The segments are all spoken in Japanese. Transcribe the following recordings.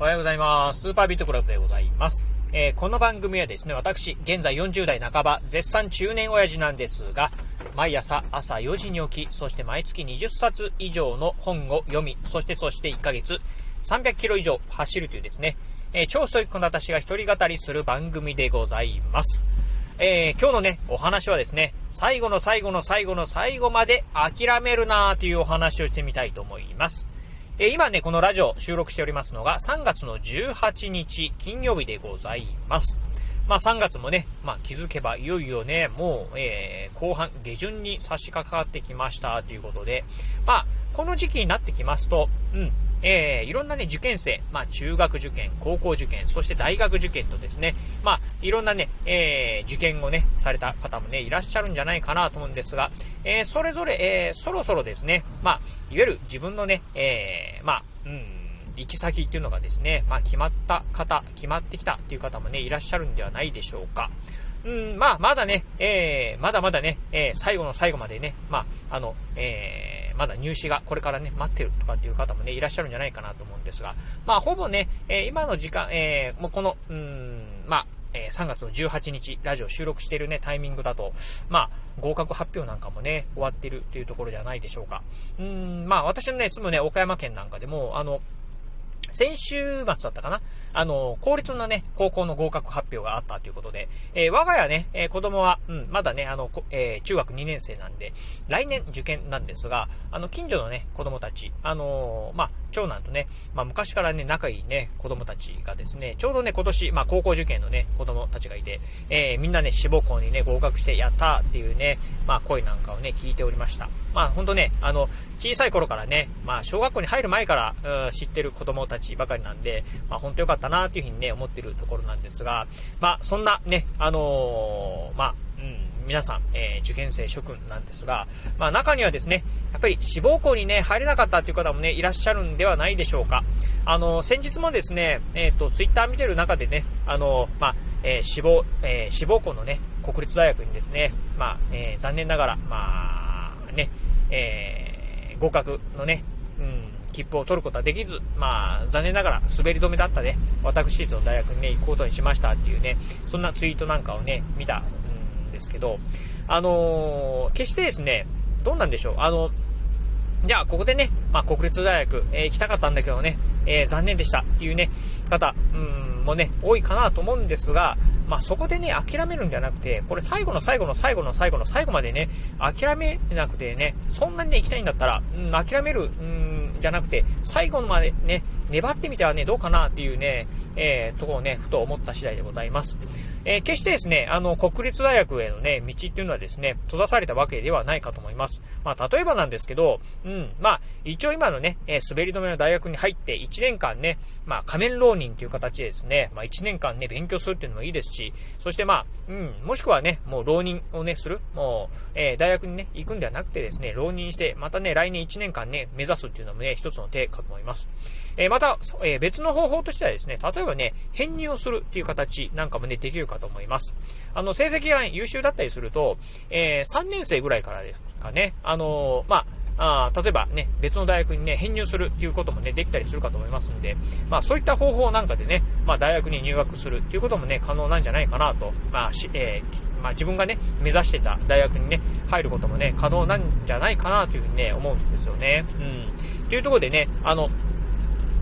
おはようございます。スーパービートクラブでございます。えーこの番組はですね、私、現在40代半ば、絶賛中年親父なんですが、毎朝朝4時に起き、そして毎月20冊以上の本を読み、そしてそして1ヶ月300キロ以上走るというですね、えー超ストイックな私が一人語りする番組でございます。えー今日のね、お話はですね、最後の最後の最後の最後まで諦めるなーというお話をしてみたいと思います。え今ね、このラジオ収録しておりますのが3月の18日金曜日でございます。まあ3月もね、まあ気づけばいよいよね、もう、えー後半、下旬に差し掛かってきましたということで、まあこの時期になってきますと、うん、えーいろんなね、受験生、まあ中学受験、高校受験、そして大学受験とですね、まあいろんなね、えー受験をね、された方もね、いらっしゃるんじゃないかなと思うんですが、えーそれぞれ、えーそろそろですね、まあ、いわゆる自分のね、えーまあ、うん、行き先っていうのがですね、まあ決まった方、決まってきたっていう方もね、いらっしゃるんではないでしょうか。うん、まあ、まだね、えー、まだまだね、えー、最後の最後までね、まあ、あの、えー、まだ入試がこれからね、待ってるとかっていう方もね、いらっしゃるんじゃないかなと思うんですが、まあ、ほぼね、えー、今の時間、えー、もうこの、うん、まあ、えー3月の18日、ラジオ収録してるね、タイミングだと、まあ、合格発表なんかもね、終わってるというところじゃないでしょうか。うん、まあ、私のね、住むね、岡山県なんかでも、あの、先週末だったかなあの、公立のね、高校の合格発表があったということで、えー我が家ね、えー子供は、うん、まだね、あの、えー中学2年生なんで、来年受験なんですが、あの、近所のね、子供たち、あのまあ、長男とね、まあ、昔からね、仲いいね、子供たちがですね、ちょうどね、今年、まあ、高校受験のね、子供たちがいて、えーみんなね、志望校にね、合格して、やったっていうね、まあ、声なんかをね、聞いておりました。まあ、ほんとね、あの、小さい頃からね、まあ、小学校に入る前から、うん知ってる子供たちばかりなんで、まあ、ほんとよかったったなというふうにね、思ってるところなんですが、まあ、そんなね、あのーまあ、うん、皆さん、えー受験生諸君なんですが、まあ中にはですね、やっぱり志望校にね、入れなかったっていう方もね、いらっしゃるんではないでしょうか。あのー、先日もですね、えっ、と、ツイッター見てる中でね、あの、まあ、えー志望、えー志望校のね、国立大学にですね、まあ、えー残念ながら、まあ、ね、えー合格のね、うん、切符を取ることはできず、まあ、残念ながら滑り止めだったね、私立の大学にね、行くことにしましたっていうね、そんなツイートなんかをね、見たんですけど、あのー決してですね、どうなんでしょう、あの、じゃあ、ここでね、まあ、国立大学、えー行きたかったんだけどね、えー残念でしたっていうね、方、うん、もね、多いかなと思うんですが、まあ、そこでね、諦めるんじゃなくて、これ最後の最後の最後の最後の最後までね、諦めなくてね、そんなにね、行きたいんだったら、うん、諦める、うん、じゃなくて、最後までね、粘ってみてはね、どうかなっていうね、えー、ところをね、ふと思った次第でございます。えー決してですね、あの、国立大学へのね、道っていうのはですね、閉ざされたわけではないかと思います。まあ、例えばなんですけど、うん、まあ、一応今のね、えー滑り止めの大学に入って1年間ね、まあ、仮面浪人という形でですね、まあ、1年間ね、勉強するっていうのもいいですし、そしてまあ、うん、もしくはね、もう浪人をね、する、もう、えー大学にね、行くんではなくてですね、浪人して、またね、来年1年間ね、目指すっていうのもね、一つの手かと思います。えまた、え別の方法としてはですね、例えばね、編入をするっていう形なんかもね、できるかと思います。あの、成績が優秀だったりすると、えー3年生ぐらいからですかね、あのーまあ、あ例えばね、別の大学にね、編入するっていうこともね、できたりするかと思いますんで、まあそういった方法なんかでね、まあ大学に入学するっていうこともね、可能なんじゃないかなと、まあし、えーまあ自分がね、目指してた大学にね、入ることもね、可能なんじゃないかなというふうにね、思うんですよね。うん。というところでね、あの、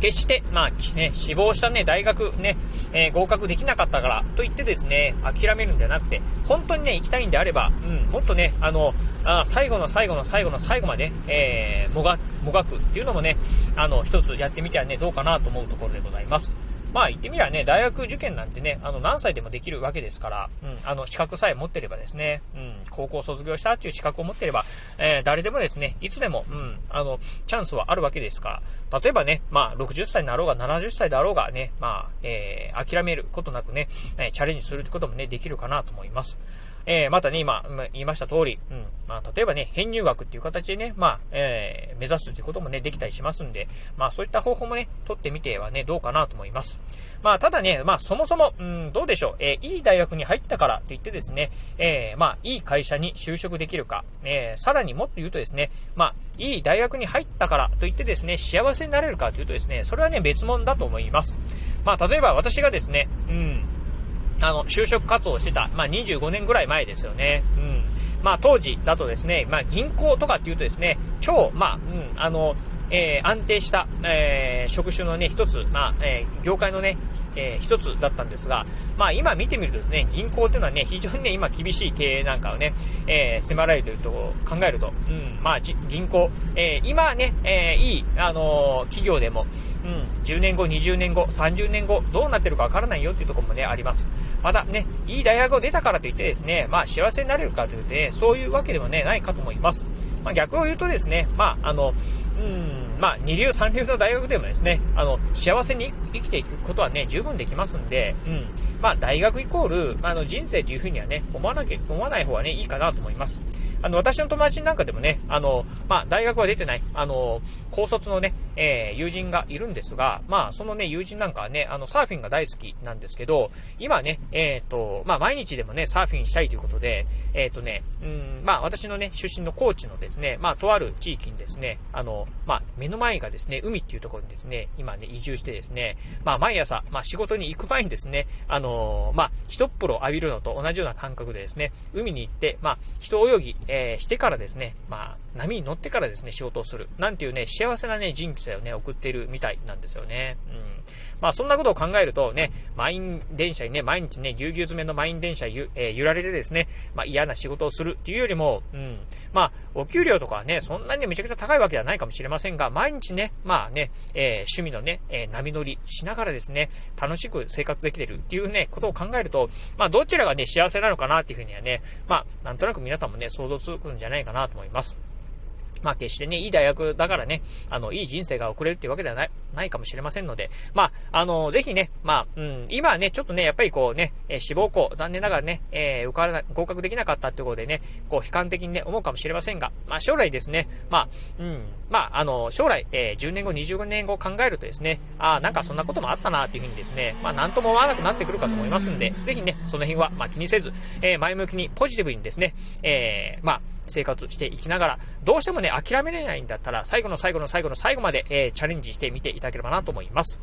決して、まあ、ね、死亡したね、大学ね、えー合格できなかったからといってですね、諦めるんじゃなくて、本当にね、行きたいんであれば、うん、もっとね、あの、あ最後の最後の最後の最後まで、えーもが、もがくっていうのもね、あの、一つやってみてはね、どうかなと思うところでございます。まあ言ってみりゃね、大学受験なんてね、あの何歳でもできるわけですから、うん、あの資格さえ持ってればですね、うん、高校卒業したっていう資格を持ってれば、えー誰でもですね、いつでも、うん、あの、チャンスはあるわけですから、例えばね、まあ60歳になろうが70歳であろうがね、まあ、えー諦めることなくね、えチャレンジするってこともね、できるかなと思います。えー、またね、今、言いました通り、うん、まあ、例えばね、編入学っていう形でね、まあ、えー、目指すということもね、できたりしますんで、まあ、そういった方法もね、取ってみてはね、どうかなと思います。まあ、ただね、まあ、そもそも、うん、どうでしょう、えー、いい大学に入ったからといってですね、えー、まあ、いい会社に就職できるか、えー、さらにもっと言うとですね、まあ、いい大学に入ったからといってですね、幸せになれるかというとですね、それはね、別物だと思います。まあ、例えば私がですね、うん、あの、就職活動をしてた、まあ、25年ぐらい前ですよね。うん。まあ、当時だとですね、まあ、銀行とかっていうとですね、超、まあ、うん、あの、えー、安定した、えー、職種のね、一つ、まあ、えー、業界のね、えー、一つだったんですが、まあ今見てみるとですね、銀行っていうのはね、非常にね、今厳しい経営なんかをね、えー、迫られていると考えると、うん、まあ銀行、えー、今ね、えー、いい、あのー、企業でも、うん、10年後、20年後、30年後、どうなってるかわからないよっていうところもね、あります。またね、いい大学を出たからといってですね、まあ幸せになれるかというとね、そういうわけでもね、ないかと思います。まあ逆を言うとですね、まああの、うん、まあ二流三流の大学でもですね、あの、幸せに生きていくことはね、十分できますんで、うん、まあ大学イコール、まあ、の人生というふうにはね、思わなきゃ、思わない方がね、いいかなと思います。あの、私の友達なんかでもね、あの、まあ、大学は出てない、あの、高卒のね、えー、友人がいるんですが、まあ、そのね、友人なんかはね、あの、サーフィンが大好きなんですけど、今ね、えっ、ー、と、まあ、毎日でもね、サーフィンしたいということで、えっ、ー、とね、うん、まあ、私のね、出身の高知のですね、まあ、とある地域にですね、あの、まあ、目の前がですね、海っていうところにですね、今ね、移住してですね、まあ、毎朝、まあ、仕事に行く前にですね、あのまあ、一っ風呂浴びるのと同じような感覚でですね、海に行って、まあ、人泳ぎ、えー、してからですね、まあ、波に乗ってからですね、仕事をする。なんていうね、幸せなね、人生をね、送っているみたいなんですよね。うん。まあ、そんなことを考えるとね、満員電車にね、毎日ね、ぎゅうぎゅう詰めの満員電車ゆ、えー、揺られてですね、まあ、嫌な仕事をするっていうよりも、うん。まあ、お給料とかはね、そんなにめちゃくちゃ高いわけではないかもしれませんが、毎日ね、まあね、えー、趣味のね、えー、波乗りしながらですね、楽しく生活できてるっていうね、ことを考えると、まあ、どちらがね、幸せなのかなっていうふうにはね、まあ、なんとなく皆さんもね、想像つくんじゃないかなと思います。まあ決してね、いい大学だからね、あの、いい人生が送れるっていうわけではない、ないかもしれませんので、まあ、あの、ぜひね、まあ、うん、今はね、ちょっとね、やっぱりこうね、えー、志望校、残念ながらね、えー、受からな、合格できなかったってことでね、こう、悲観的にね、思うかもしれませんが、まあ、将来ですね、まあ、うん、まあ、あの、将来、えー、10年後、20年後考えるとですね、ああ、なんかそんなこともあったな、っていうふうにですね、まあ、なんとも思わなくなってくるかと思いますんで、ぜひね、その辺は、まあ、気にせず、えー、前向きに、ポジティブにですね、えー、まあ、生活していきながら、どうしてもね、諦めれないんだったら、最後の最後の最後の最後まで、えー、チャレンジしてみていただければなと思います。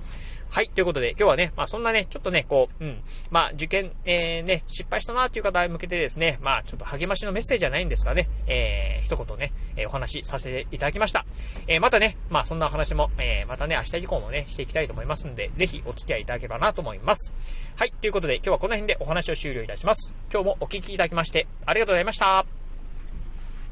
はい、ということで、今日はね、まあそんなね、ちょっとね、こう、うん、まあ受験、えー、ね、失敗したなっていう方に向けてですね、まあちょっと励ましのメッセージじゃないんですがね、えー、一言ね、えー、お話しさせていただきました。えー、またね、まあそんなお話も、えー、またね、明日以降もね、していきたいと思いますんで、ぜひお付き合いいただければなと思います。はい、ということで、今日はこの辺でお話を終了いたします。今日もお聞きいただきまして、ありがとうございました。